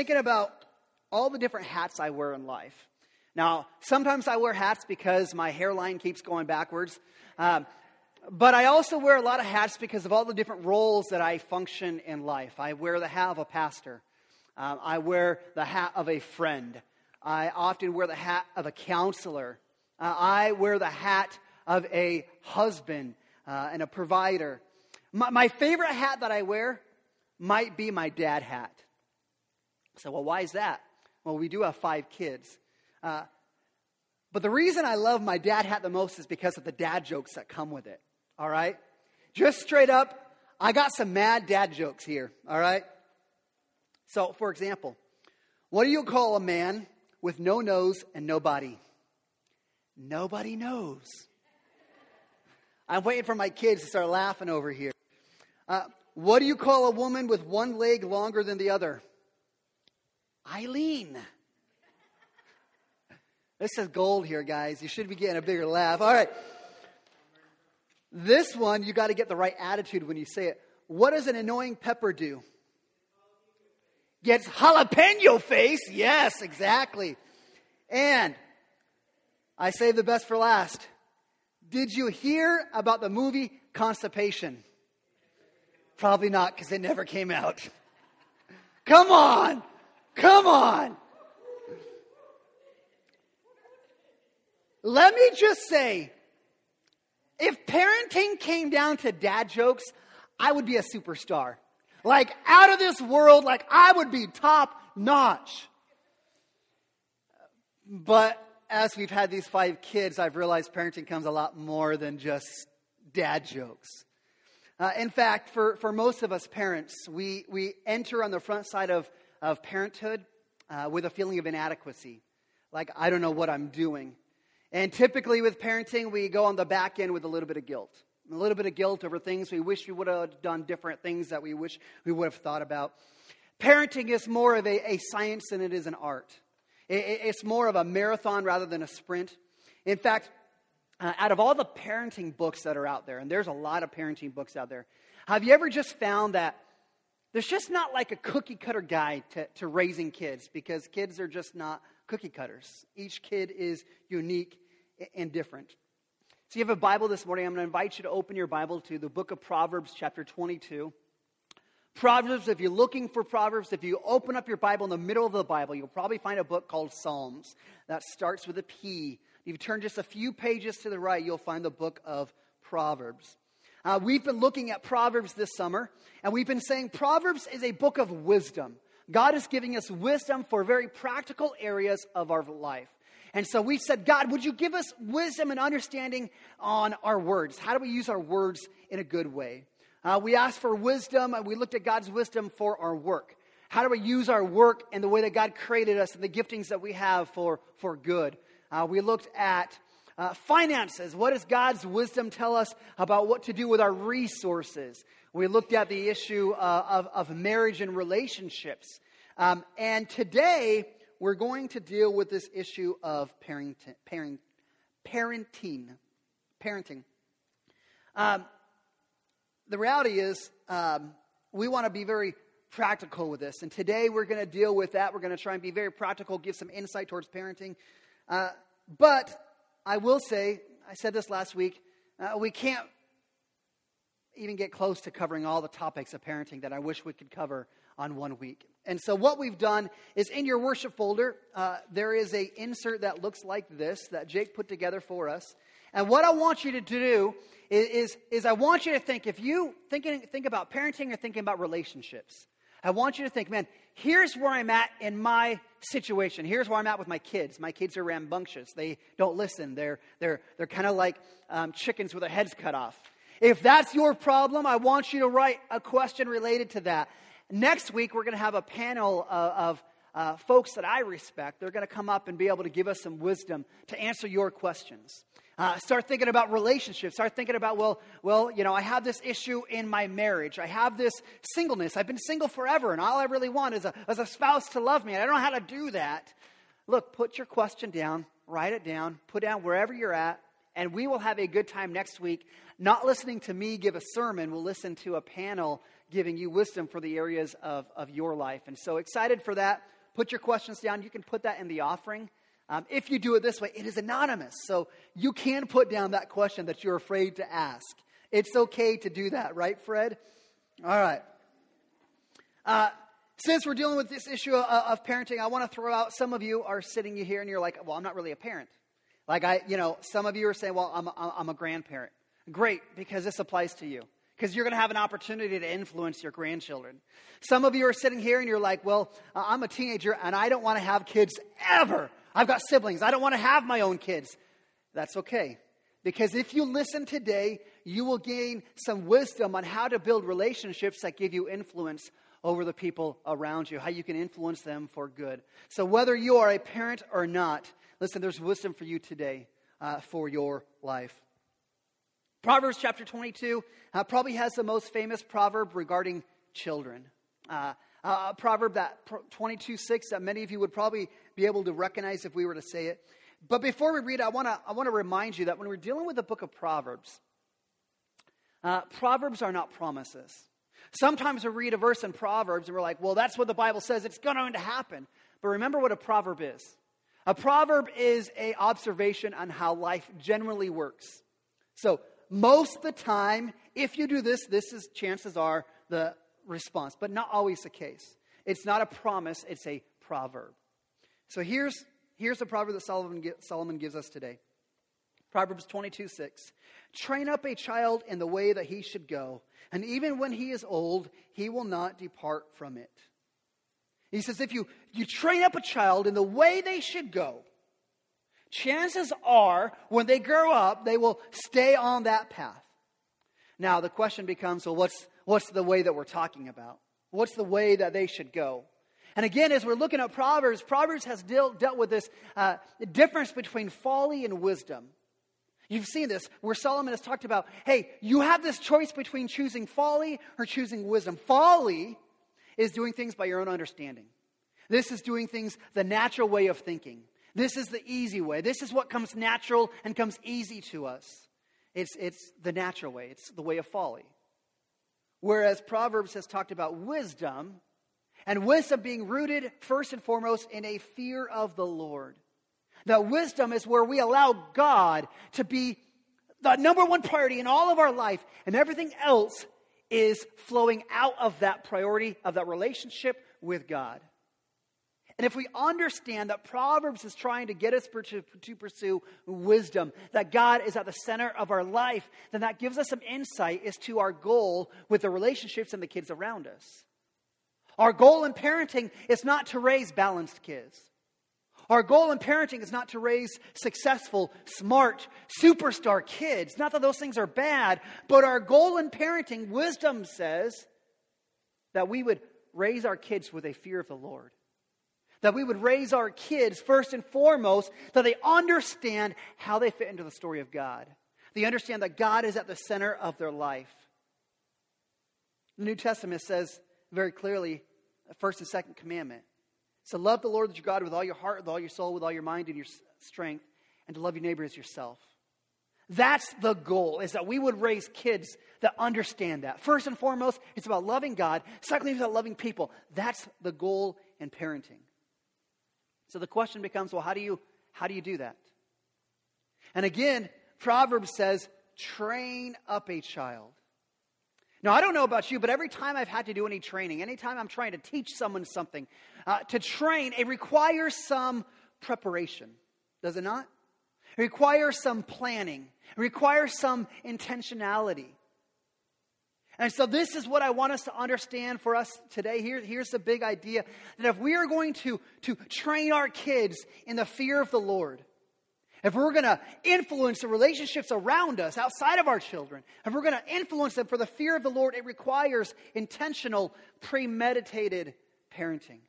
thinking about all the different hats I wear in life. Now, sometimes I wear hats because my hairline keeps going backwards. Um, but I also wear a lot of hats because of all the different roles that I function in life. I wear the hat of a pastor. Um, I wear the hat of a friend. I often wear the hat of a counselor. Uh, I wear the hat of a husband uh, and a provider. My, my, favorite hat that I wear might be my dad hat. So, well, why is that? Well, we do have five kids. Uh, but the reason I love my dad hat the most is because of the dad jokes that come with it. All right? Just straight up, I got some mad dad jokes here. All right? So, for example, what do you call a man with no nose and no body? Nobody knows. I'm waiting for my kids to start laughing over here. Uh, what do you call a woman with one leg longer than the other? Eileen. This is gold here, guys. You should be getting a bigger laugh. All right. This one, you got to get the right attitude when you say it. What does an annoying pepper do? Gets jalapeno face. Yes, exactly. And I save the best for last. Did you hear about the movie Constipation? Probably not because it never came out. Come on. Come on. Let me just say if parenting came down to dad jokes, I would be a superstar. Like out of this world, like I would be top notch. But as we've had these five kids, I've realized parenting comes a lot more than just dad jokes. Uh, in fact, for, for most of us parents, we, we enter on the front side of, of parenthood uh, with a feeling of inadequacy. Like, I don't know what I'm doing. And typically with parenting, we go on the back end with a little bit of guilt. A little bit of guilt over things we wish we would have done different things that we wish we would have thought about. Parenting is more of a, a science than it is an art. It, it's more of a marathon rather than a sprint. In fact, uh, out of all the parenting books that are out there, and there's a lot of parenting books out there, have you ever just found that there's just not like a cookie cutter guide to, to raising kids because kids are just not cookie cutters. Each kid is unique and different. So, you have a Bible this morning. I'm going to invite you to open your Bible to the book of Proverbs, chapter 22. Proverbs, if you're looking for Proverbs, if you open up your Bible in the middle of the Bible, you'll probably find a book called Psalms that starts with a P. If you turn just a few pages to the right, you'll find the book of Proverbs. Uh, we've been looking at Proverbs this summer, and we've been saying Proverbs is a book of wisdom. God is giving us wisdom for very practical areas of our life. And so we said, God, would you give us wisdom and understanding on our words? How do we use our words in a good way? Uh, we asked for wisdom, and we looked at God's wisdom for our work. How do we use our work and the way that God created us and the giftings that we have for, for good? Uh, we looked at uh, finances. What does God's wisdom tell us about what to do with our resources? We looked at the issue uh, of, of marriage and relationships. Um, and today, we're going to deal with this issue of parenting. Parent, parenting. parenting. Um, the reality is, um, we want to be very practical with this. And today, we're going to deal with that. We're going to try and be very practical, give some insight towards parenting. Uh, but I will say, I said this last week, uh, we can't even get close to covering all the topics of parenting that I wish we could cover on one week. And so what we've done is in your worship folder, uh, there is a insert that looks like this that Jake put together for us. And what I want you to do is, is, I want you to think, if you thinking, think about parenting or thinking about relationships, I want you to think, man, here's where I'm at in my situation. Here's where I'm at with my kids. My kids are rambunctious. They don't listen. They're, they're, they're kind of like um, chickens with their heads cut off. If that's your problem, I want you to write a question related to that. Next week, we're going to have a panel of, of uh, folks that I respect. They're going to come up and be able to give us some wisdom to answer your questions. Uh, start thinking about relationships. Start thinking about, well, well, you know, I have this issue in my marriage. I have this singleness. I've been single forever, and all I really want is a, is a spouse to love me. And I don't know how to do that. Look, put your question down, write it down, put down wherever you're at, and we will have a good time next week, not listening to me give a sermon. We'll listen to a panel giving you wisdom for the areas of, of your life. And so excited for that. Put your questions down. You can put that in the offering. Um, if you do it this way, it is anonymous. So you can put down that question that you're afraid to ask. It's okay to do that, right, Fred? All right. Uh, since we're dealing with this issue of, of parenting, I want to throw out some of you are sitting here and you're like, well, I'm not really a parent. Like I, you know, some of you are saying, well, I'm a, I'm a grandparent. Great, because this applies to you. Because you're going to have an opportunity to influence your grandchildren. Some of you are sitting here and you're like, well, I'm a teenager and I don't want to have kids ever. I've got siblings. I don't want to have my own kids. That's okay. Because if you listen today, you will gain some wisdom on how to build relationships that give you influence over the people around you, how you can influence them for good. So, whether you are a parent or not, listen, there's wisdom for you today uh, for your life. Proverbs chapter 22 uh, probably has the most famous proverb regarding children. Uh, a proverb that 22 6 that many of you would probably be able to recognize if we were to say it. But before we read I want to I wanna remind you that when we're dealing with the book of Proverbs, uh, Proverbs are not promises. Sometimes we read a verse in Proverbs and we're like, well, that's what the Bible says. It's going to happen. But remember what a proverb is. A proverb is a observation on how life generally works. So most the time, if you do this, this is chances are the response, but not always the case. It's not a promise, it's a proverb. So here's, here's the proverb that Solomon, Solomon gives us today. Proverbs 22 6. Train up a child in the way that he should go, and even when he is old, he will not depart from it. He says, if you, you train up a child in the way they should go, chances are when they grow up, they will stay on that path. Now, the question becomes well, what's, what's the way that we're talking about? What's the way that they should go? And again, as we're looking at Proverbs, Proverbs has dealt, dealt with this uh, difference between folly and wisdom. You've seen this where Solomon has talked about hey, you have this choice between choosing folly or choosing wisdom. Folly is doing things by your own understanding, this is doing things the natural way of thinking. This is the easy way. This is what comes natural and comes easy to us. It's, it's the natural way, it's the way of folly. Whereas Proverbs has talked about wisdom, and wisdom being rooted first and foremost in a fear of the Lord. That wisdom is where we allow God to be the number one priority in all of our life, and everything else is flowing out of that priority, of that relationship with God. And if we understand that Proverbs is trying to get us to, to, pursue wisdom, that God is at the center of our life, then that gives us some insight as to our goal with the relationships and the kids around us. Our goal in parenting is not to raise balanced kids. Our goal in parenting is not to raise successful, smart, superstar kids. Not that those things are bad, but our goal in parenting, wisdom says that we would raise our kids with a fear of the Lord. That we would raise our kids first and foremost, that they understand how they fit into the story of God. They understand that God is at the center of their life. The New Testament says very clearly, first and second commandment to love the Lord your God with all your heart, with all your soul, with all your mind and your strength, and to love your neighbor as yourself. That's the goal, is that we would raise kids that understand that. First and foremost, it's about loving God. Secondly, it's about loving people. That's the goal in parenting. So the question becomes, well, how do you how do you do that? And again, Proverbs says, train up a child. Now, I don't know about you, but every time I've had to do any training, anytime I'm trying to teach someone something, uh, to train, it requires some preparation, does it not? It requires some planning, it requires some intentionality. And so, this is what I want us to understand for us today. Here, here's the big idea that if we are going to, to train our kids in the fear of the Lord, if we're going to influence the relationships around us outside of our children, if we're going to influence them for the fear of the Lord, it requires intentional, premeditated parenting.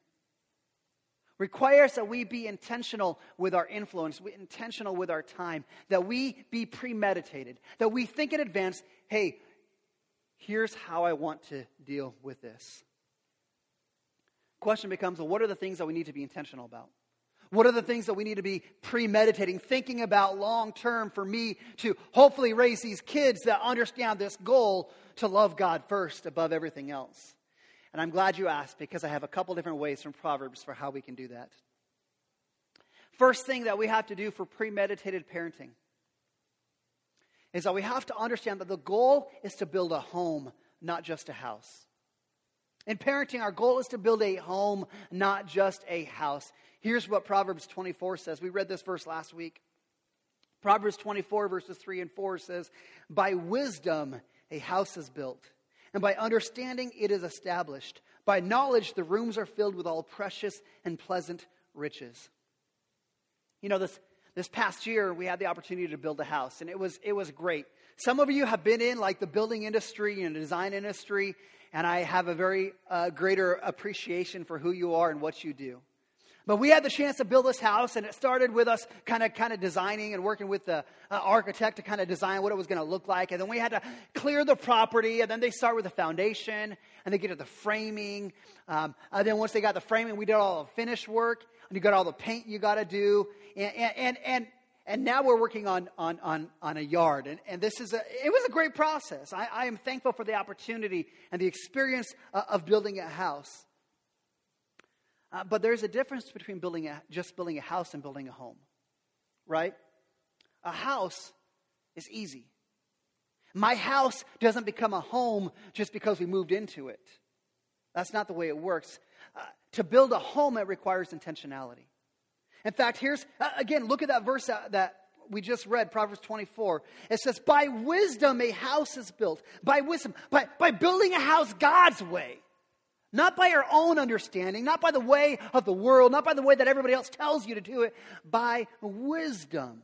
Requires that we be intentional with our influence, intentional with our time, that we be premeditated, that we think in advance, hey, here's how I want to deal with this. Question becomes well, what are the things that we need to be intentional about? What are the things that we need to be premeditating, thinking about long term for me to hopefully raise these kids that understand this goal to love God first above everything else? And I'm glad you asked because I have a couple different ways from Proverbs for how we can do that. First thing that we have to do for premeditated parenting is that we have to understand that the goal is to build a home, not just a house. In parenting, our goal is to build a home, not just a house. Here's what Proverbs 24 says. We read this verse last week. Proverbs 24, verses 3 and 4 says, By wisdom a house is built, and by understanding it is established. By knowledge the rooms are filled with all precious and pleasant riches. You know, this, this past year we had the opportunity to build a house, and it was, it was great. Some of you have been in like the building industry and design industry, and I have a very uh, greater appreciation for who you are and what you do. But we had the chance to build this house, and it started with us kind of kind of designing and working with the uh, architect to kind of design what it was going to look like. And then we had to clear the property, and then they start with the foundation, and they get to the framing. Um, and then once they got the framing, we did all the finish work, and you got all the paint you got to do, and and and and now we're working on on on, on a yard, and, and this is a it was a great process. I, I am thankful for the opportunity and the experience uh, of building a house. Uh, but there's a difference between building a, just building a house and building a home, right? A house is easy. My house doesn't become a home just because we moved into it. That's not the way it works. Uh, to build a home, it requires intentionality. In fact, here's, uh, again, look at that verse that, that we just read, Proverbs 24. It says, By wisdom a house is built. By wisdom, by, by building a house God's way. Not by our own understanding, not by the way of the world, not by the way that everybody else tells you to do it, by wisdom.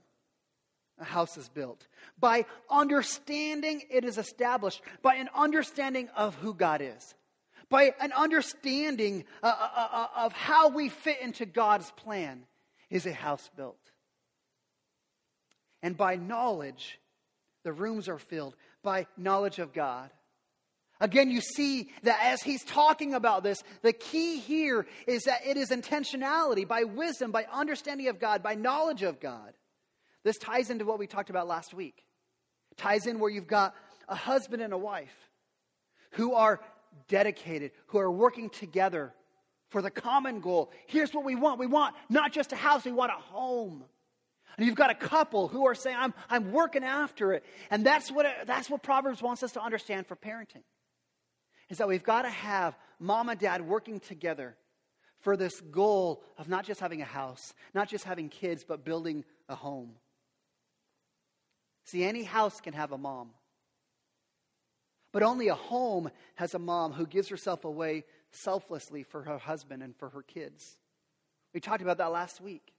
A house is built. By understanding, it is established. By an understanding of who God is. By an understanding uh, uh, uh, of how we fit into God's plan, is a house built. And by knowledge, the rooms are filled. By knowledge of God. Again, you see that as he's talking about this, the key here is that it is intentionality, by wisdom, by understanding of God, by knowledge of God. This ties into what we talked about last week. Ties in where you've got a husband and a wife who are dedicated, who are working together for the common goal. Here's what we want we want not just a house, we want a home. And you've got a couple who are saying, I'm, I'm working after it. And that's what, that's what Proverbs wants us to understand for parenting is that we've got to have mom and dad working together for this goal of not just having a house, not just having kids, but building a home. See, any house can have a mom. But only a home has a mom who gives herself away selflessly for her husband and for her kids. We talked about that last week.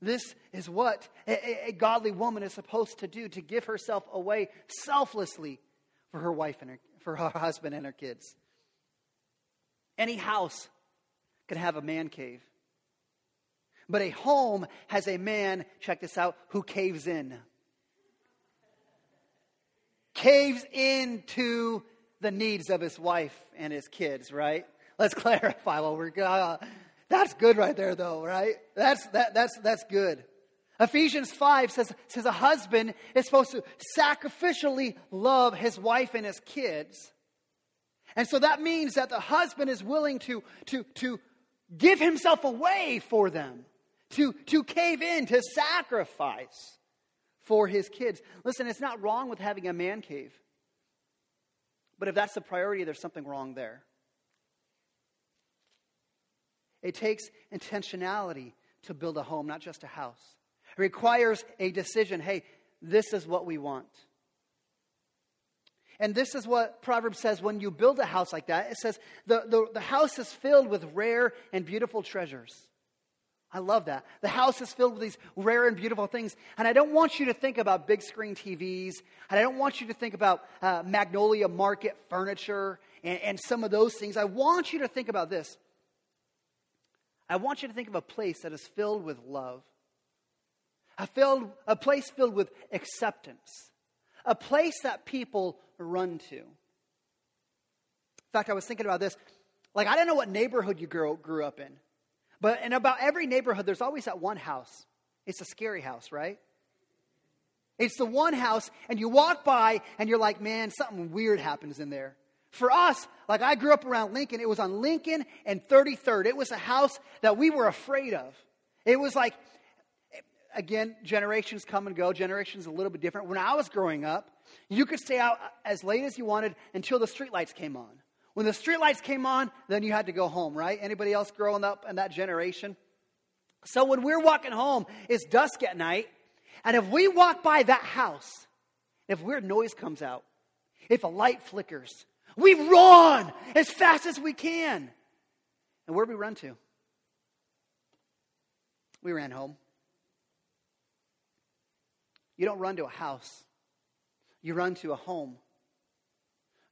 This is what a, a, godly woman is supposed to do to give herself away selflessly for her wife and her, for her husband and her kids. Any house can have a man cave. But a home has a man, check this out, who caves in. Caves into the needs of his wife and his kids, right? Let's clarify while we're uh, that's good right there though, right? That's that that's that's good. Ephesians 5 says, says a husband is supposed to sacrificially love his wife and his kids. And so that means that the husband is willing to, to, to give himself away for them, to, to cave in, to sacrifice for his kids. Listen, it's not wrong with having a man cave. But if that's the priority, there's something wrong there. It takes intentionality to build a home, not just a house. Requires a decision hey, this is what we want. And this is what Proverbs says when you build a house like that. It says the, the, the house is filled with rare and beautiful treasures. I love that. The house is filled with these rare and beautiful things. And I don't want you to think about big screen TVs. And I don't want you to think about uh, Magnolia Market furniture and, and some of those things. I want you to think about this. I want you to think of a place that is filled with love a, filled, a place filled with acceptance, a place that people run to. In fact, I was thinking about this. Like, I don't know what neighborhood you grew, grew up in, But in about every neighborhood, there's always that one house. It's a scary house, right? It's the one house, and you walk by and you're like, man, something weird happens in there. For us, like I grew up around Lincoln, it was on Lincoln and 33rd. It was a house that we were afraid of. It was like, again, generations come and go. Generations a little bit different. When I was growing up, you could stay out as late as you wanted until the streetlights came on. When the streetlights came on, then you had to go home, right? Anybody else growing up in that generation? So when we're walking home, it's dusk at night, and if we walk by that house, if weird noise comes out, if a light flickers, we run as fast as we can. And where do we run to? We ran home. You don't run to a house, you run to a home.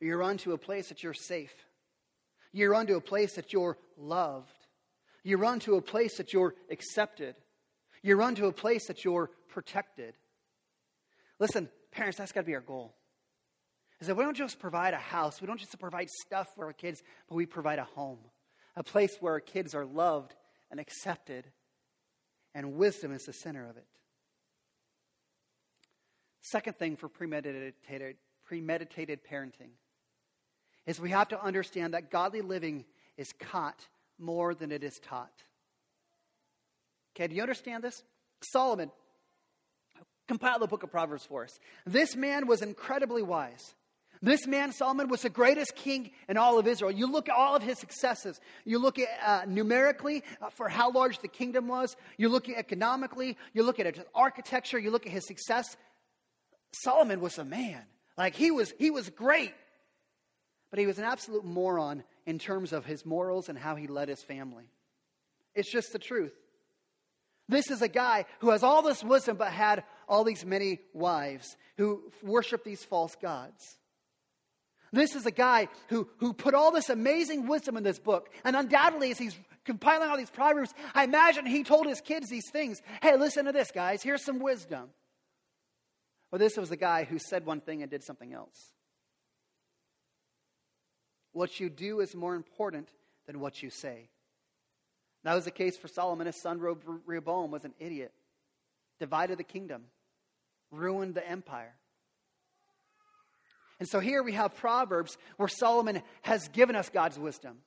You run to a place that you're safe. You run to a place that you're loved. You run to a place that you're accepted. You run to a place that you're protected. Listen, parents, that's got to be our goal. Is that we don't just provide a house, we don't just provide stuff for our kids, but we provide a home, a place where our kids are loved and accepted, and wisdom is the center of it. Second thing for premeditated, premeditated parenting is we have to understand that godly living is caught more than it is taught. Okay, do you understand this? Solomon compiled the book of Proverbs for us. This man was incredibly wise. This man, Solomon, was the greatest king in all of Israel. You look at all of his successes. You look at uh, numerically uh, for how large the kingdom was. You look at economically. You look at architecture. You look at his success. Solomon was a man. Like he was, he was great. But he was an absolute moron in terms of his morals and how he led his family. It's just the truth. This is a guy who has all this wisdom but had all these many wives who worship these false gods. This is a guy who, who put all this amazing wisdom in this book. And undoubtedly, as he's compiling all these proverbs, I imagine he told his kids these things. Hey, listen to this, guys. Here's some wisdom. Well, this was the guy who said one thing and did something else. What you do is more important than what you say. That was the case for Solomon. His son Rehoboam was an idiot, divided the kingdom, ruined the empire. And so here we have Proverbs where Solomon has given us God's wisdom.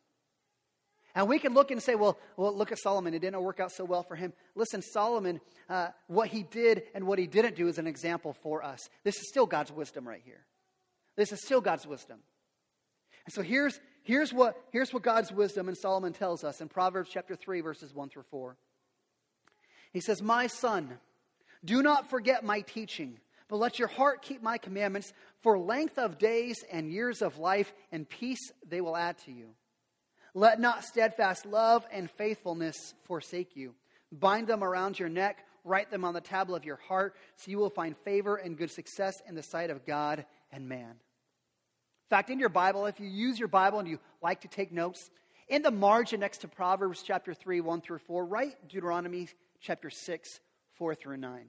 And we can look and say, well, well look at Solomon. It didn't work out so well for him. Listen, Solomon, uh, what he did and what he didn't do is an example for us. This is still God's wisdom right here. This is still God's wisdom. And so here's, here's, what, here's what God's wisdom in Solomon tells us in Proverbs chapter 3, verses 1 through 4. He says, My son, do not forget my teaching but let your heart keep my commandments, for length of days and years of life and peace they will add to you. Let not steadfast love and faithfulness forsake you. Bind them around your neck, write them on the tablet of your heart, so you will find favor and good success in the sight of God and man. In fact, in your Bible, if you use your Bible and you like to take notes, in the margin next to Proverbs chapter 3, 1 through 4, write Deuteronomy chapter 6, 4 through 9.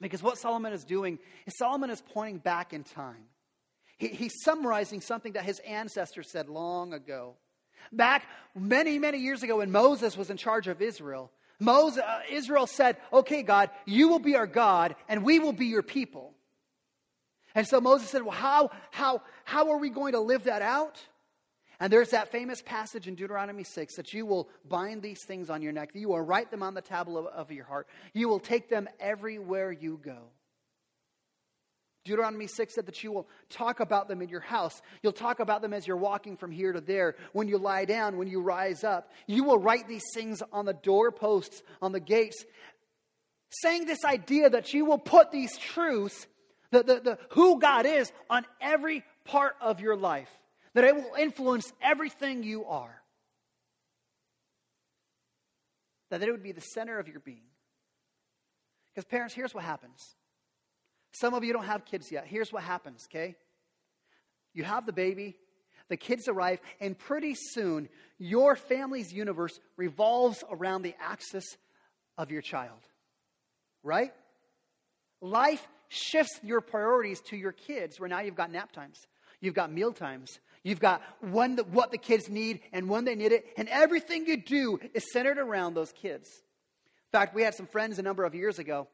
Because what Solomon is doing is Solomon is pointing back in time. He, he's summarizing something that his ancestors said long ago. Back many, many years ago when Moses was in charge of Israel, Moses, uh, Israel said, Okay, God, you will be our God and we will be your people. And so Moses said, Well, how, how, how are we going to live that out? And there's that famous passage in Deuteronomy 6 that you will bind these things on your neck, you will write them on the tablet of, of your heart. You will take them everywhere you go. Deuteronomy 6 said that you will talk about them in your house. You'll talk about them as you're walking from here to there. When you lie down, when you rise up. You will write these things on the doorposts, on the gates. Saying this idea that you will put these truths, the, the, the, who God is, on every part of your life that it will influence everything you are. That it would be the center of your being. Because, parents, here's what happens. Some of you don't have kids yet. Here's what happens, okay? You have the baby, the kids arrive, and pretty soon your family's universe revolves around the axis of your child. Right? Life shifts your priorities to your kids where now you've got nap times. You've got meal times. You've got when the, what the kids need and when they need it. And everything you do is centered around those kids. In fact, we had some friends a number of years ago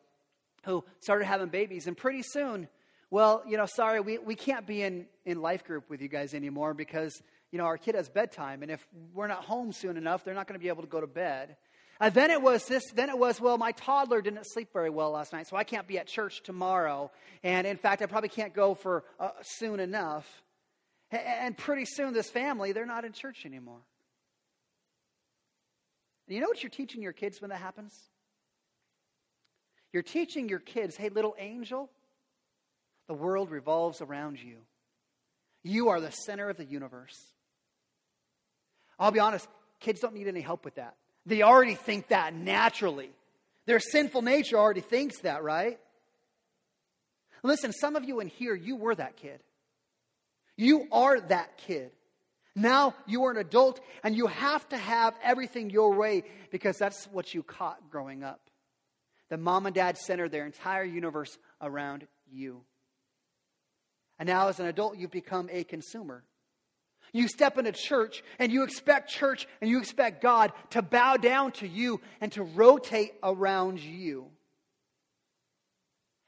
who started having babies. And pretty soon, well, you know, sorry, we, we can't be in, in life group with you guys anymore because, you know, our kid has bedtime. And if we're not home soon enough, they're not going to be able to go to bed. Uh, then it was this, then it was, well, my toddler didn't sleep very well last night, so I can't be at church tomorrow. And in fact, I probably can't go for uh, soon enough. And pretty soon, this family, they're not in church anymore. You know what you're teaching your kids when that happens? You're teaching your kids, hey, little angel, the world revolves around you. You are the center of the universe. I'll be honest, kids don't need any help with that. They already think that naturally. Their sinful nature already thinks that, right? Listen, some of you in here, you were that kid. You are that kid. Now you are an adult and you have to have everything your way because that's what you caught growing up. The mom and dad centered their entire universe around you. And now, as an adult, you've become a consumer. You step into church and you expect church and you expect God to bow down to you and to rotate around you.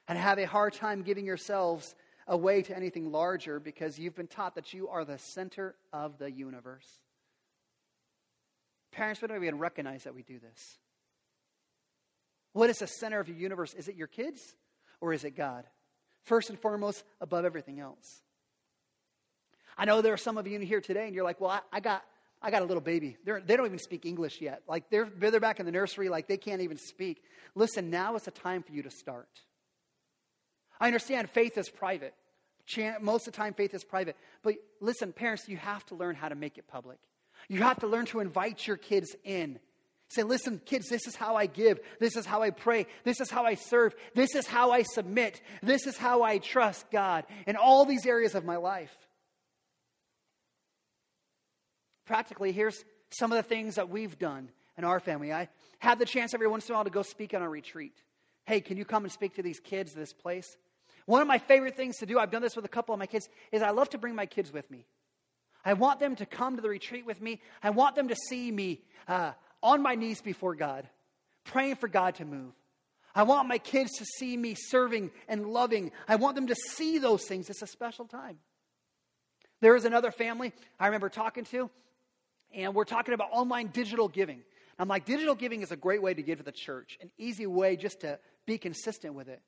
And have a hard time giving yourselves away to anything larger because you've been taught that you are the center of the universe. Parents, we don't even recognize that we do this. What is the center of your universe? Is it your kids or is it God? First and foremost, above everything else. I know there are some of you in here today, and you're like, well, I, I got. I got a little baby. They're, they do not even speak English yet. Like they're, they're back in the nursery, like they can't even speak. Listen, now is the time for you to start. I understand faith is private. Most of the time, faith is private. But listen, parents, you have to learn how to make it public. You have to learn to invite your kids in. Say, listen, kids, this is how I give. This is how I pray. This is how I serve. This is how I submit. This is how I trust God in all these areas of my life. Practically, here's some of the things that we've done in our family. I had the chance every once in a while to go speak on a retreat. Hey, can you come and speak to these kids, this place? One of my favorite things to do, I've done this with a couple of my kids, is I love to bring my kids with me. I want them to come to the retreat with me. I want them to see me uh, on my knees before God, praying for God to move. I want my kids to see me serving and loving. I want them to see those things. It's a special time. There is another family I remember talking to, and we're talking about online digital giving. I'm like, digital giving is a great way to give to the church, an easy way just to be consistent with it.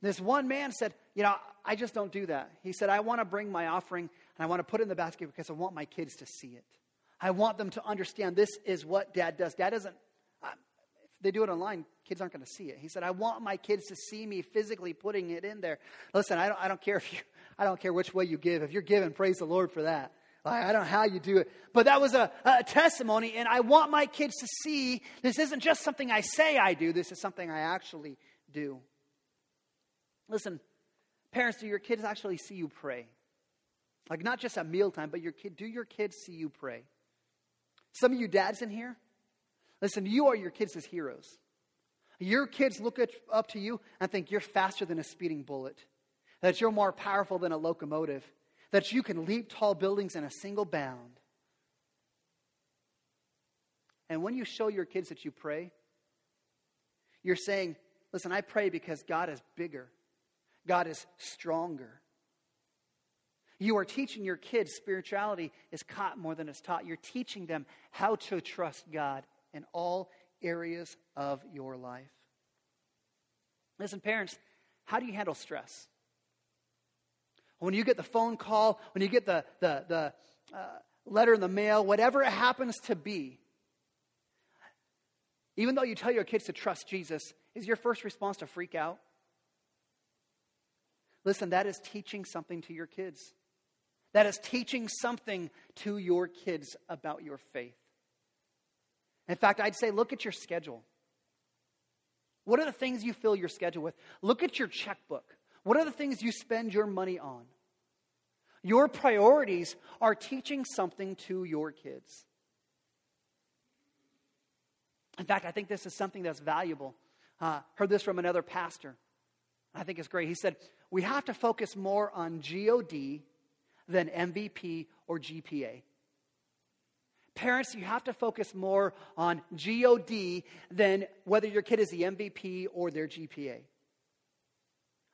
This one man said, You know, I just don't do that. He said, I want to bring my offering and I want to put it in the basket because I want my kids to see it. I want them to understand this is what dad does. Dad doesn't, uh, if they do it online, kids aren't going to see it. He said, I want my kids to see me physically putting it in there. Listen, I don't, I don't care if you, I don't care which way you give. If you're giving, praise the Lord for that. I don't know how you do it. But that was a, a testimony, and I want my kids to see this isn't just something I say I do, this is something I actually do. Listen, parents, do your kids actually see you pray? Like not just at mealtime, but your kid, do your kids see you pray? Some of you dads in here, listen, you are your kids' heroes. Your kids look at, up to you and think you're faster than a speeding bullet, that you're more powerful than a locomotive, that you can leap tall buildings in a single bound. And when you show your kids that you pray, you're saying, listen, I pray because God is bigger, God is stronger. You are teaching your kids spirituality is caught more than it's taught. You're teaching them how to trust God in all areas of your life. Listen, parents, how do you handle stress? When you get the phone call, when you get the, the, the uh, letter in the mail, whatever it happens to be, even though you tell your kids to trust Jesus, is your first response to freak out? Listen, that is teaching something to your kids. That is teaching something to your kids about your faith. In fact, I'd say look at your schedule. What are the things you fill your schedule with? Look at your checkbook. What are the things you spend your money on? Your priorities are teaching something to your kids. In fact, I think this is something that's valuable. Uh, heard this from another pastor. I think it's great. He said, We have to focus more on God than MVP or GPA. Parents, you have to focus more on GOD than whether your kid is the MVP or their GPA.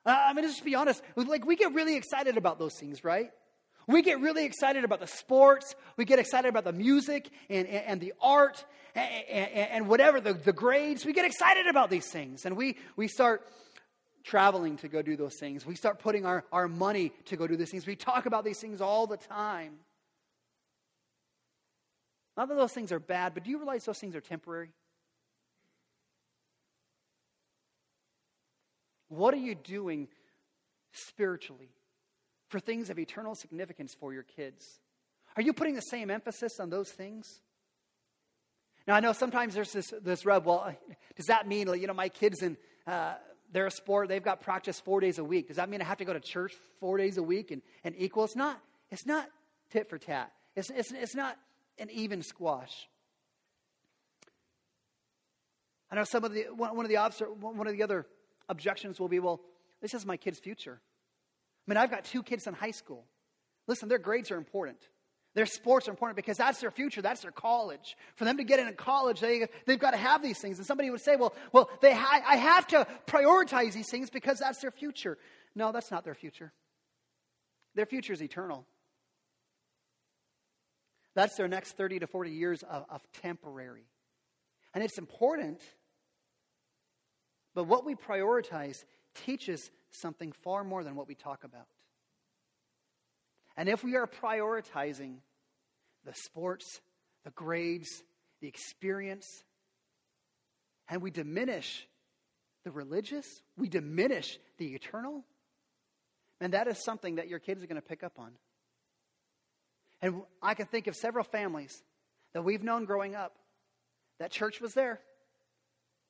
I mean, just be honest. Like, we get really excited about those things, right? We get really excited about the sports. We get excited about the music and, and, and the art and, and whatever, the, the grades. We get excited about these things. And we, we start traveling to go do those things. We start putting our, our money to go do these things. We talk about these things all the time. Not that those things are bad, but do you realize those things are temporary? What are you doing spiritually for things of eternal significance for your kids? Are you putting the same emphasis on those things? Now, I know sometimes there's this, this rub. Well, does that mean, you know, my kids in uh, their sport, they've got practice four days a week. Does that mean I have to go to church four days a week and, and equal? It's not, it's not tit for tat. It's, it's, it's not an even squash. I know some of the, one, of the, one of the other objections will be, well, this is my kid's future. I mean, I've got two kids in high school. Listen, their grades are important. Their sports are important because that's their future, that's their college. For them to get into college, they, they've got to have these things. And somebody would say, well, well they ha- I have to prioritize these things because that's their future. No, that's not their future. Their future is eternal. That's their next 30 to 40 years of, of temporary. And it's important, but what we prioritize teaches something far more than what we talk about. And if we are prioritizing the sports, the grades, the experience, and we diminish the religious, we diminish the eternal, and that is something that your kids are going to pick up on. And I can think of several families that we've known growing up that church was there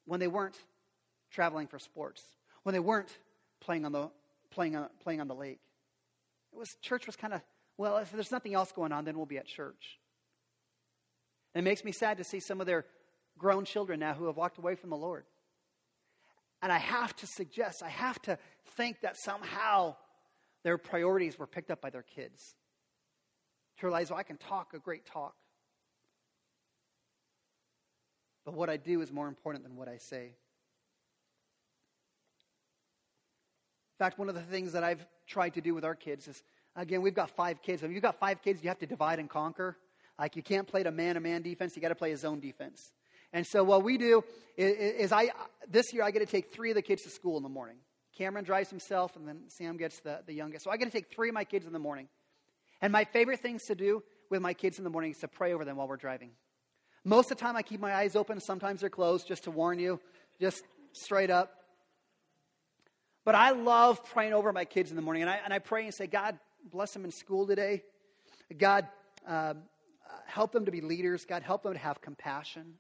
when they weren't traveling for sports, when they weren't playing on the, playing on, playing on the lake. It was, church was kind of, well, if there's nothing else going on, then we'll be at church. It makes me sad to see some of their grown children now who have walked away from the Lord. And I have to suggest, I have to think that somehow their priorities were picked up by their kids. To realize, well, I can talk a great talk. But what I do is more important than what I say. In fact, one of the things that I've tried to do with our kids is again, we've got five kids. If you've got five kids, you have to divide and conquer. Like you can't play a man to man defense, you got to play a zone defense. And so what we do is, is, I this year I get to take three of the kids to school in the morning. Cameron drives himself, and then Sam gets the, the youngest. So I get to take three of my kids in the morning. And my favorite things to do with my kids in the morning is to pray over them while we're driving. Most of the time I keep my eyes open, sometimes they're closed, just to warn you, just straight up. But I love praying over my kids in the morning. And I, and I pray and say, God, bless them in school today. God, um, help them to be leaders. God, help them to have compassion.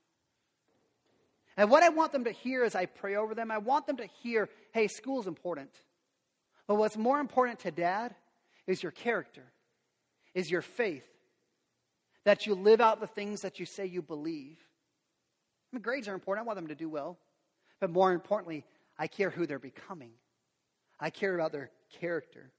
And what I want them to hear as I pray over them, I want them to hear, hey, school's important. But what's more important to dad is your character, is your faith, that you live out the things that you say you believe. I mean, grades are important. I want them to do well. But more importantly, I care who they're becoming. I care about their character.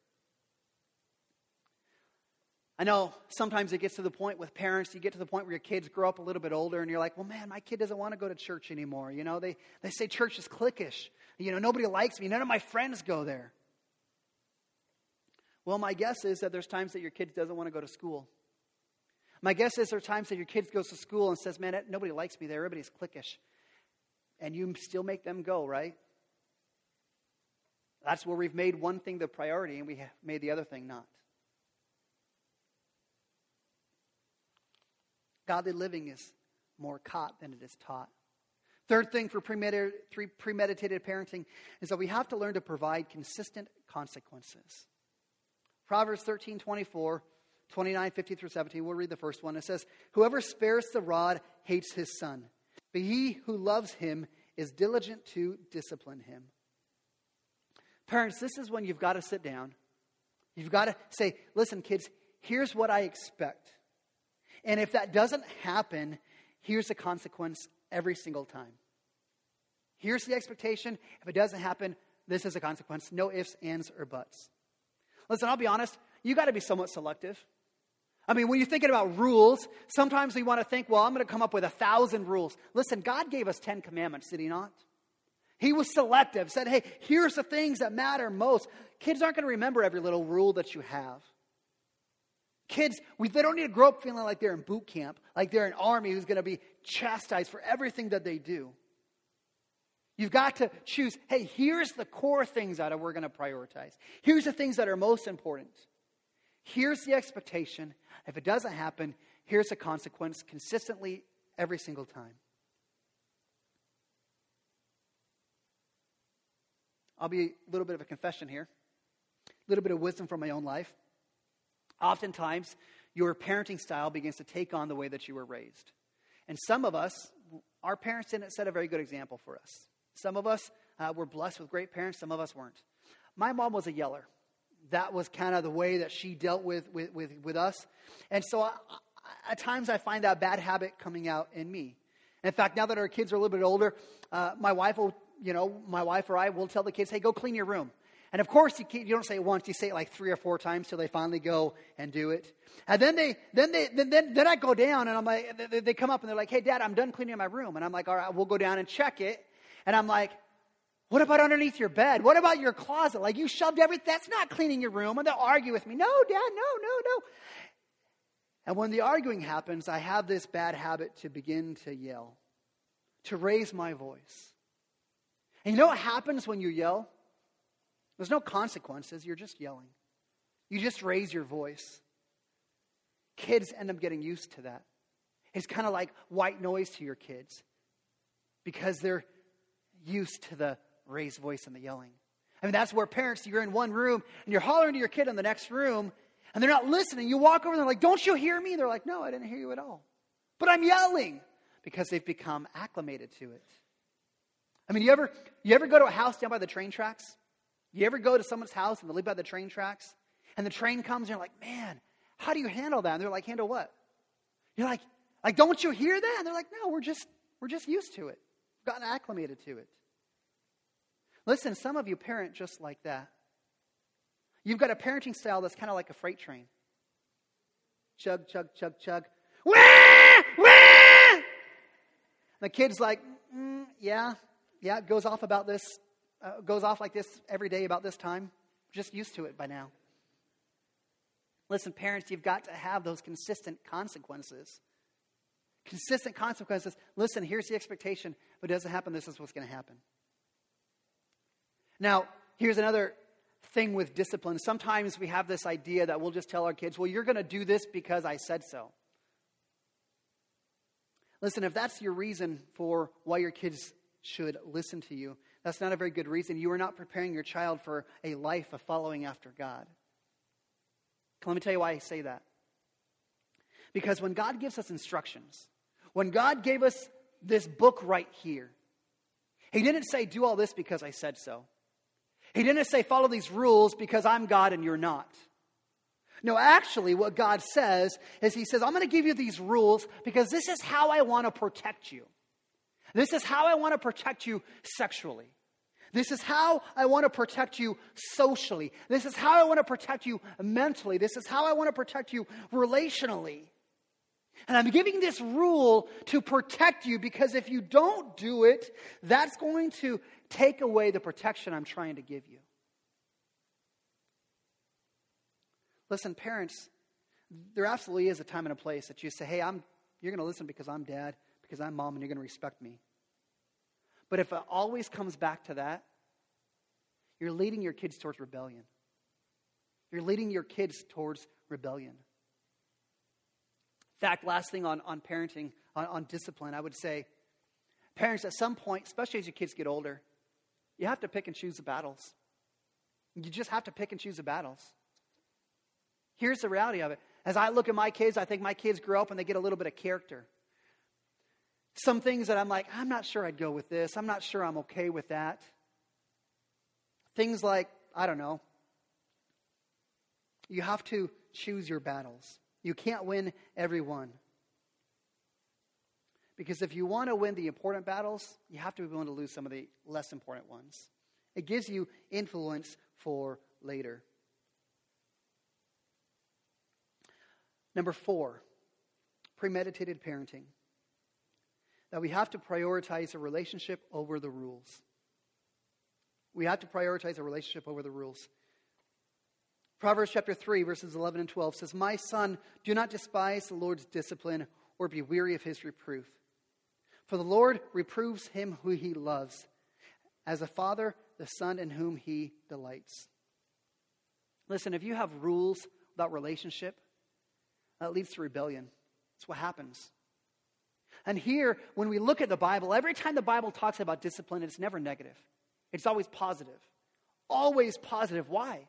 I know sometimes it gets to the point with parents, you get to the point where your kids grow up a little bit older and you're like, well, man, my kid doesn't want to go to church anymore. You know, they, they say church is cliquish. You know, nobody likes me. None of my friends go there. Well, my guess is that there's times that your kid doesn't want to go to school. My guess is there are times that your kid goes to school and says, man, nobody likes me there. Everybody's cliquish. And you still make them go, right? That's where we've made one thing the priority and we have made the other thing not. Godly living is more caught than it is taught. Third thing for premeditated parenting is that we have to learn to provide consistent consequences. Proverbs 13 24, 29, 50 through 17. We'll read the first one. It says, Whoever spares the rod hates his son, but he who loves him is diligent to discipline him. Parents, this is when you've got to sit down. You've got to say, listen, kids, here's what I expect. And if that doesn't happen, here's the consequence every single time. Here's the expectation. If it doesn't happen, this is a consequence. No ifs, ands, or buts. Listen, I'll be honest, you got to be somewhat selective. I mean, when you're thinking about rules, sometimes we want to think, well, I'm going to come up with a thousand rules. Listen, God gave us 10 commandments, did He not? He was selective, said, hey, here's the things that matter most. Kids aren't going to remember every little rule that you have. Kids, we, they don't need to grow up feeling like they're in boot camp, like they're an army who's going to be chastised for everything that they do. You've got to choose hey, here's the core things that we're going to prioritize. Here's the things that are most important. Here's the expectation. If it doesn't happen, here's the consequence consistently every single time. I'll be a little bit of a confession here, a little bit of wisdom from my own life. Oftentimes, your parenting style begins to take on the way that you were raised. And some of us, our parents didn't set a very good example for us. Some of us uh, were blessed with great parents, some of us weren't. My mom was a yeller. That was kind of the way that she dealt with, with, with, with us. And so I, at times I find that bad habit coming out in me. In fact, now that our kids are a little bit older, uh, my wife will you know, my wife or I will tell the kids, hey, go clean your room. And of course, you, you don't say it once, you say it like three or four times till they finally go and do it. And then they, then they, then, then, then I go down and I'm like, they, they come up and they're like, hey, dad, I'm done cleaning my room. And I'm like, all right, we'll go down and check it. And I'm like, what about underneath your bed? What about your closet? Like you shoved everything. That's not cleaning your room. And they'll argue with me. No, dad, no, no, no. And when the arguing happens, I have this bad habit to begin to yell, to raise my voice. And you know what happens when you yell? There's no consequences, you're just yelling. You just raise your voice. Kids end up getting used to that. It's kind of like white noise to your kids because they're used to the raised voice and the yelling. I mean, that's where parents, you're in one room and you're hollering to your kid in the next room and they're not listening. You walk over and they're like, Don't you hear me? They're like, No, I didn't hear you at all. But I'm yelling because they've become acclimated to it. I mean, you ever, you ever go to a house down by the train tracks? You ever go to someone's house and they live by the train tracks? And the train comes and you're like, man, how do you handle that? And they're like, handle what? You're like, like, don't you hear that? And they're like, no, we're just, we're just used to it. We've gotten acclimated to it. Listen, some of you parent just like that. You've got a parenting style that's kind of like a freight train. Chug, chug, chug, chug. Wah! Wah! The kid's like, mm, yeah, yeah, it goes off about this, uh, goes off like this every day about this time. Just used to it by now. Listen, parents, you've got to have those consistent consequences. Consistent consequences. Listen, here's the expectation. If it doesn't happen, this is what's going to happen. Now, here's another thing with discipline. Sometimes we have this idea that we'll just tell our kids, well, you're going to do this because I said so. Listen, if that's your reason for why your kids should listen to you. That's not a very good reason. You are not preparing your child for a life of following after God. Let me tell you why I say that. Because when God gives us instructions, when God gave us this book right here, He didn't say, Do all this because I said so. He didn't say, Follow these rules because I'm God and you're not. No, actually, what God says is He says, I'm going to give you these rules because this is how I want to protect you. This is how I want to protect you sexually. This is how I want to protect you socially. This is how I want to protect you mentally. This is how I want to protect you relationally. And I'm giving this rule to protect you because if you don't do it, that's going to take away the protection I'm trying to give you. Listen, parents, there absolutely is a time and a place that you say, hey, I'm, you're going to listen because I'm dad because I'm mom and you're going to respect me. But if it always comes back to that, you're leading your kids towards rebellion. You're leading your kids towards rebellion. In fact, last thing on, on parenting, on, on discipline, I would say parents, at some point, especially as your kids get older, you have to pick and choose the battles. You just have to pick and choose the battles. Here's the reality of it. As I look at my kids, I think my kids grow up and they get a little bit of character some things that I'm like, I'm not sure I'd go with this. I'm not sure I'm okay with that. Things like, I don't know, you have to choose your battles. You can't win every one. Because if you want to win the important battles, you have to be willing to lose some of the less important ones. It gives you influence for later. Number four, premeditated parenting. That we have to prioritize a relationship over the rules. We have to prioritize a relationship over the rules. Proverbs chapter 3, verses 11 and 12 says, My son, do not despise the Lord's discipline or be weary of his reproof. For the Lord reproves him who he loves, as a father the son in whom he delights. Listen, if you have rules without relationship, that leads to rebellion. That's what happens. And here, when we look at the Bible, every time the Bible talks about discipline, it's never negative. It's always positive. Always positive. Why?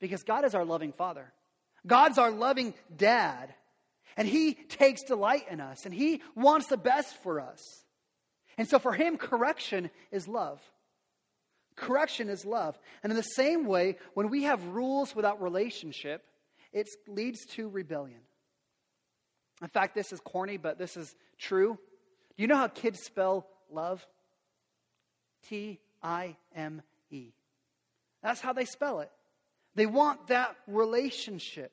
Because God is our loving Father. God's our loving dad. And He takes delight in us. And He wants the best for us. And so for Him, correction is love. Correction is love. And in the same way, when we have rules without relationship, it leads to rebellion. In fact, this is corny, but this is true. Do you know how kids spell love? T I M E. That's how they spell it. They want that relationship.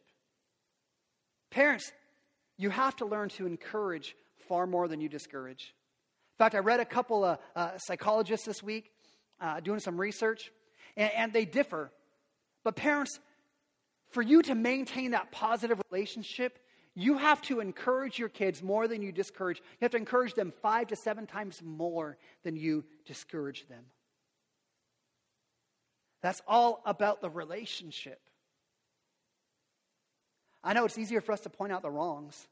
Parents, you have to learn to encourage far more than you discourage. In fact, I read a couple of uh, psychologists this week uh, doing some research, and, and they differ. But parents, for you to maintain that positive relationship, you have to encourage your kids more than you discourage. You have to encourage them five to seven times more than you discourage them. That's all about the relationship. I know it's easier for us to point out the wrongs.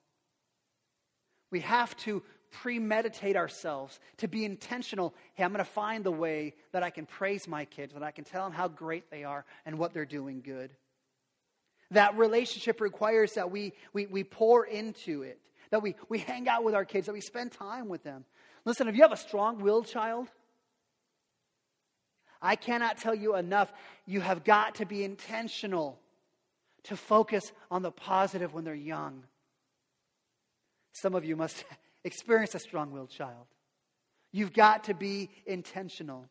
We have to premeditate ourselves, to be intentional. Hey, I'm going to find the way that I can praise my kids, that I can tell them how great they are and what they're doing good. That relationship requires that we, we, we pour into it, that we, we hang out with our kids, that we spend time with them. Listen, if you have a strong willed child, I cannot tell you enough. You have got to be intentional to focus on the positive when they're young. Some of you must experience a strong willed child. You've got to be intentional.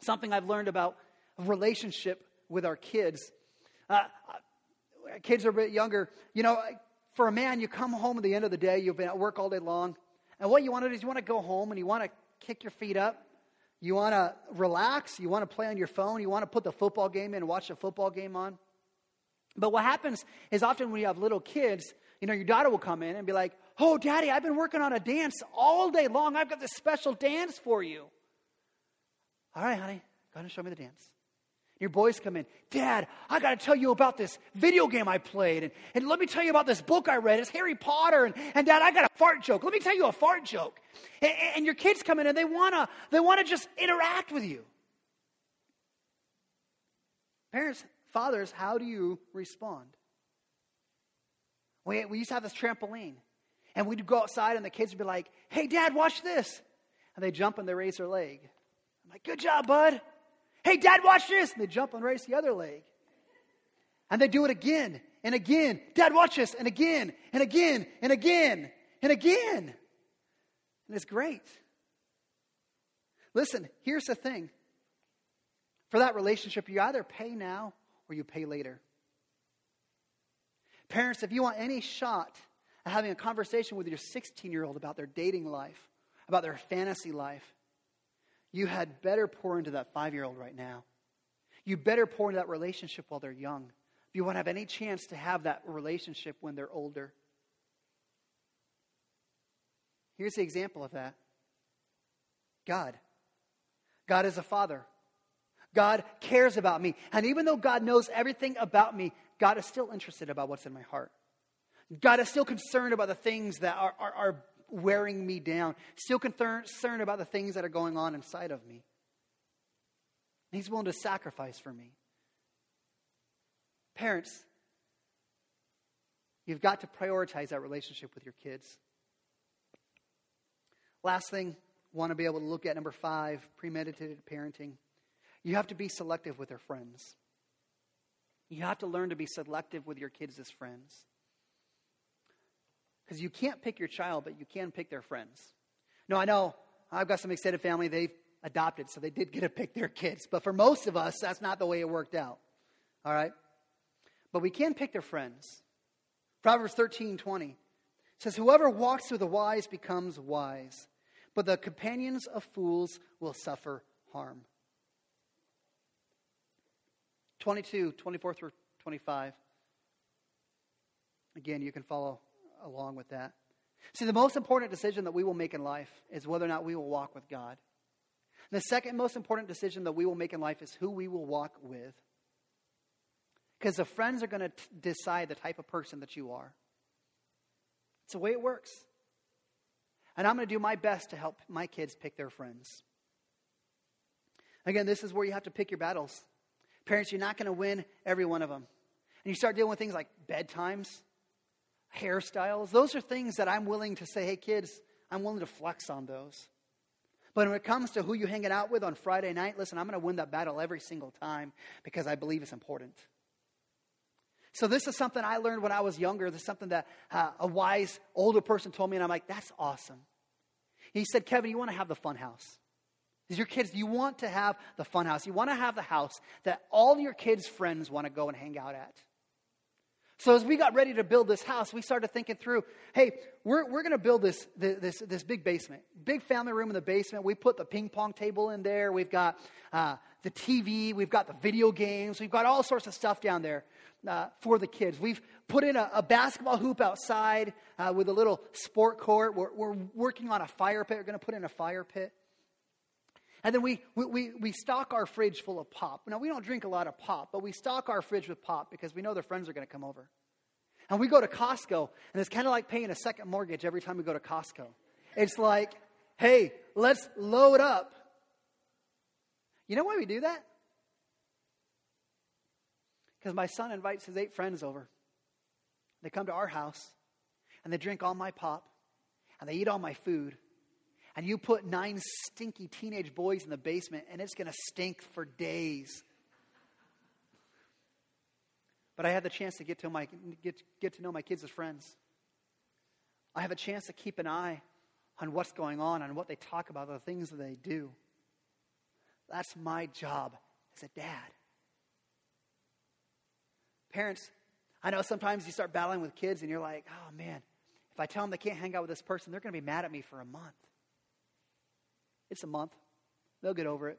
Something I've learned about relationship with our kids. Uh, uh, kids are a bit younger. You know, for a man, you come home at the end of the day, you've been at work all day long, and what you want to do is you want to go home and you want to kick your feet up. You want to relax. You want to play on your phone. You want to put the football game in watch the football game on. But what happens is often when you have little kids, you know, your daughter will come in and be like, Oh, daddy, I've been working on a dance all day long. I've got this special dance for you. All right, honey, go ahead and show me the dance. Your boys come in, Dad, I got to tell you about this video game I played. And, and let me tell you about this book I read. It's Harry Potter. And, and Dad, I got a fart joke. Let me tell you a fart joke. And, and your kids come in and they want to they wanna just interact with you. Parents, fathers, how do you respond? We, we used to have this trampoline. And we'd go outside and the kids would be like, hey, dad, watch this. And they jump and they raise their leg. I'm like, good job, bud. Hey, dad, watch this. And they jump and raise the other leg. And they do it again and again. Dad, watch this. And again and again and again and again. And it's great. Listen, here's the thing for that relationship, you either pay now or you pay later. Parents, if you want any shot at having a conversation with your 16 year old about their dating life, about their fantasy life, you had better pour into that five year old right now. You better pour into that relationship while they're young. If you want to have any chance to have that relationship when they're older. Here's the example of that God. God is a father. God cares about me. And even though God knows everything about me, God is still interested about what's in my heart. God is still concerned about the things that are, are, are wearing me down, still concerned about the things that are going on inside of me. He's willing to sacrifice for me. Parents, you've got to prioritize that relationship with your kids. Last thing, want to be able to look at number five premeditated parenting. You have to be selective with their friends. You have to learn to be selective with your kids as friends. Because you can't pick your child, but you can pick their friends. No, I know I've got some extended family, they've adopted, so they did get to pick their kids. But for most of us, that's not the way it worked out. All right? But we can pick their friends. Proverbs 13 20 says, Whoever walks through the wise becomes wise, but the companions of fools will suffer harm. 22, 24 through 25. Again, you can follow along with that. See, the most important decision that we will make in life is whether or not we will walk with God. The second most important decision that we will make in life is who we will walk with. Because the friends are going to decide the type of person that you are. It's the way it works. And I'm going to do my best to help my kids pick their friends. Again, this is where you have to pick your battles. Parents, you're not going to win every one of them. And you start dealing with things like bedtimes, hairstyles. Those are things that I'm willing to say, hey, kids, I'm willing to flex on those. But when it comes to who you're hanging out with on Friday night, listen, I'm going to win that battle every single time because I believe it's important. So, this is something I learned when I was younger. This is something that uh, a wise older person told me, and I'm like, that's awesome. He said, Kevin, you want to have the fun house. Your kids, you want to have the fun house. You want to have the house that all your kids' friends want to go and hang out at. So as we got ready to build this house, we started thinking through, hey, we're, we're going to build this, this, this big basement, big family room in the basement. We put the ping pong table in there. We've got uh, the TV. We've got the video games. We've got all sorts of stuff down there uh, for the kids. We've put in a, a basketball hoop outside uh, with a little sport court. We're, we're working on a fire pit. We're going to put in a fire pit. And then we, we, we stock our fridge full of pop. Now, we don't drink a lot of pop, but we stock our fridge with pop because we know their friends are going to come over. And we go to Costco, and it's kind of like paying a second mortgage every time we go to Costco. It's like, hey, let's load up. You know why we do that? Because my son invites his eight friends over. They come to our house, and they drink all my pop, and they eat all my food, and you put nine stinky teenage boys in the basement, and it's going to stink for days. But I have the chance to get to, my, get, get to know my kids as friends. I have a chance to keep an eye on what's going on, on what they talk about, the things that they do. That's my job as a dad. Parents, I know sometimes you start battling with kids and you're like, oh man, if I tell them they can't hang out with this person, they're going to be mad at me for a month. It's a month. They'll get over it.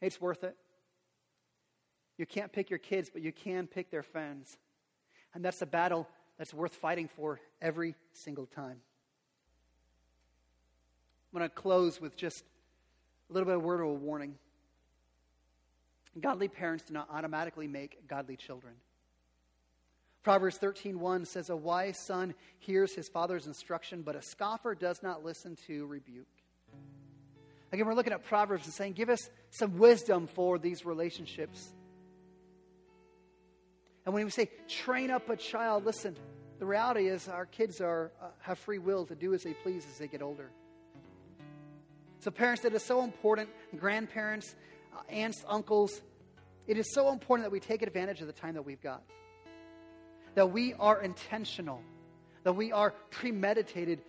It's worth it. You can't pick your kids, but you can pick their friends. And that's a battle that's worth fighting for every single time. I'm going to close with just a little bit of word of a warning. Godly parents do not automatically make godly children. Proverbs 13:1 says a wise son hears his father's instruction, but a scoffer does not listen to rebuke. Again, we're looking at Proverbs and saying, give us some wisdom for these relationships. And when we say train up a child, listen, the reality is our kids are, uh, have free will to do as they please as they get older. So, parents, that is so important, grandparents, uh, aunts, uncles, it is so important that we take advantage of the time that we've got. That we are intentional, that we are premeditated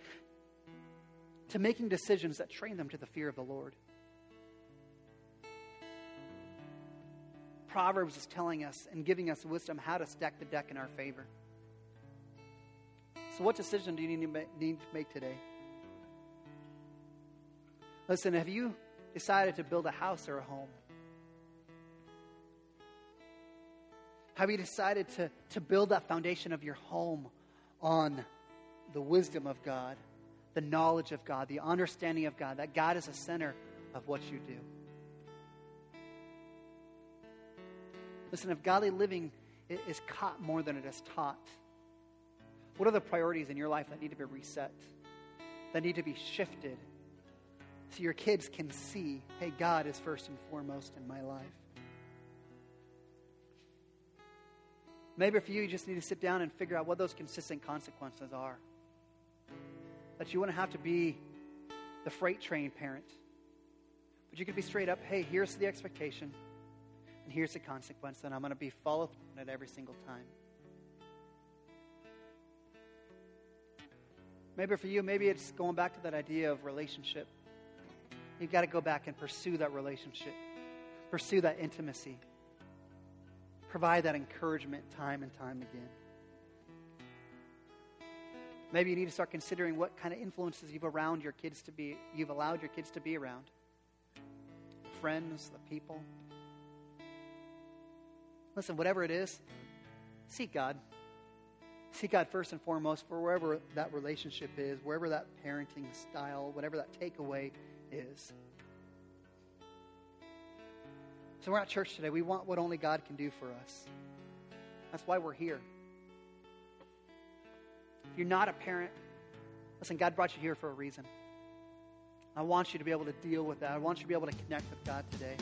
to making decisions that train them to the fear of the Lord. Proverbs is telling us and giving us wisdom how to stack the deck in our favor. So, what decision do you need to make, need to make today? Listen, have you decided to build a house or a home? Have you decided to, to build that foundation of your home on the wisdom of God? The knowledge of God, the understanding of God, that God is the center of what you do. Listen, if godly living is caught more than it is taught, what are the priorities in your life that need to be reset, that need to be shifted, so your kids can see, hey, God is first and foremost in my life? Maybe for you, you just need to sit down and figure out what those consistent consequences are that you wouldn't have to be the freight train parent. But you could be straight up hey, here's the expectation, and here's the consequence, and I'm going to be follow through on it every single time. Maybe for you, maybe it's going back to that idea of relationship. You've got to go back and pursue that relationship, pursue that intimacy, provide that encouragement time and time again. Maybe you need to start considering what kind of influences you've around your kids to be you've allowed your kids to be around. Friends, the people. Listen, whatever it is, seek God. Seek God first and foremost for wherever that relationship is, wherever that parenting style, whatever that takeaway is. So we're at church today. We want what only God can do for us. That's why we're here. If you're not a parent, listen, God brought you here for a reason. I want you to be able to deal with that. I want you to be able to connect with God today.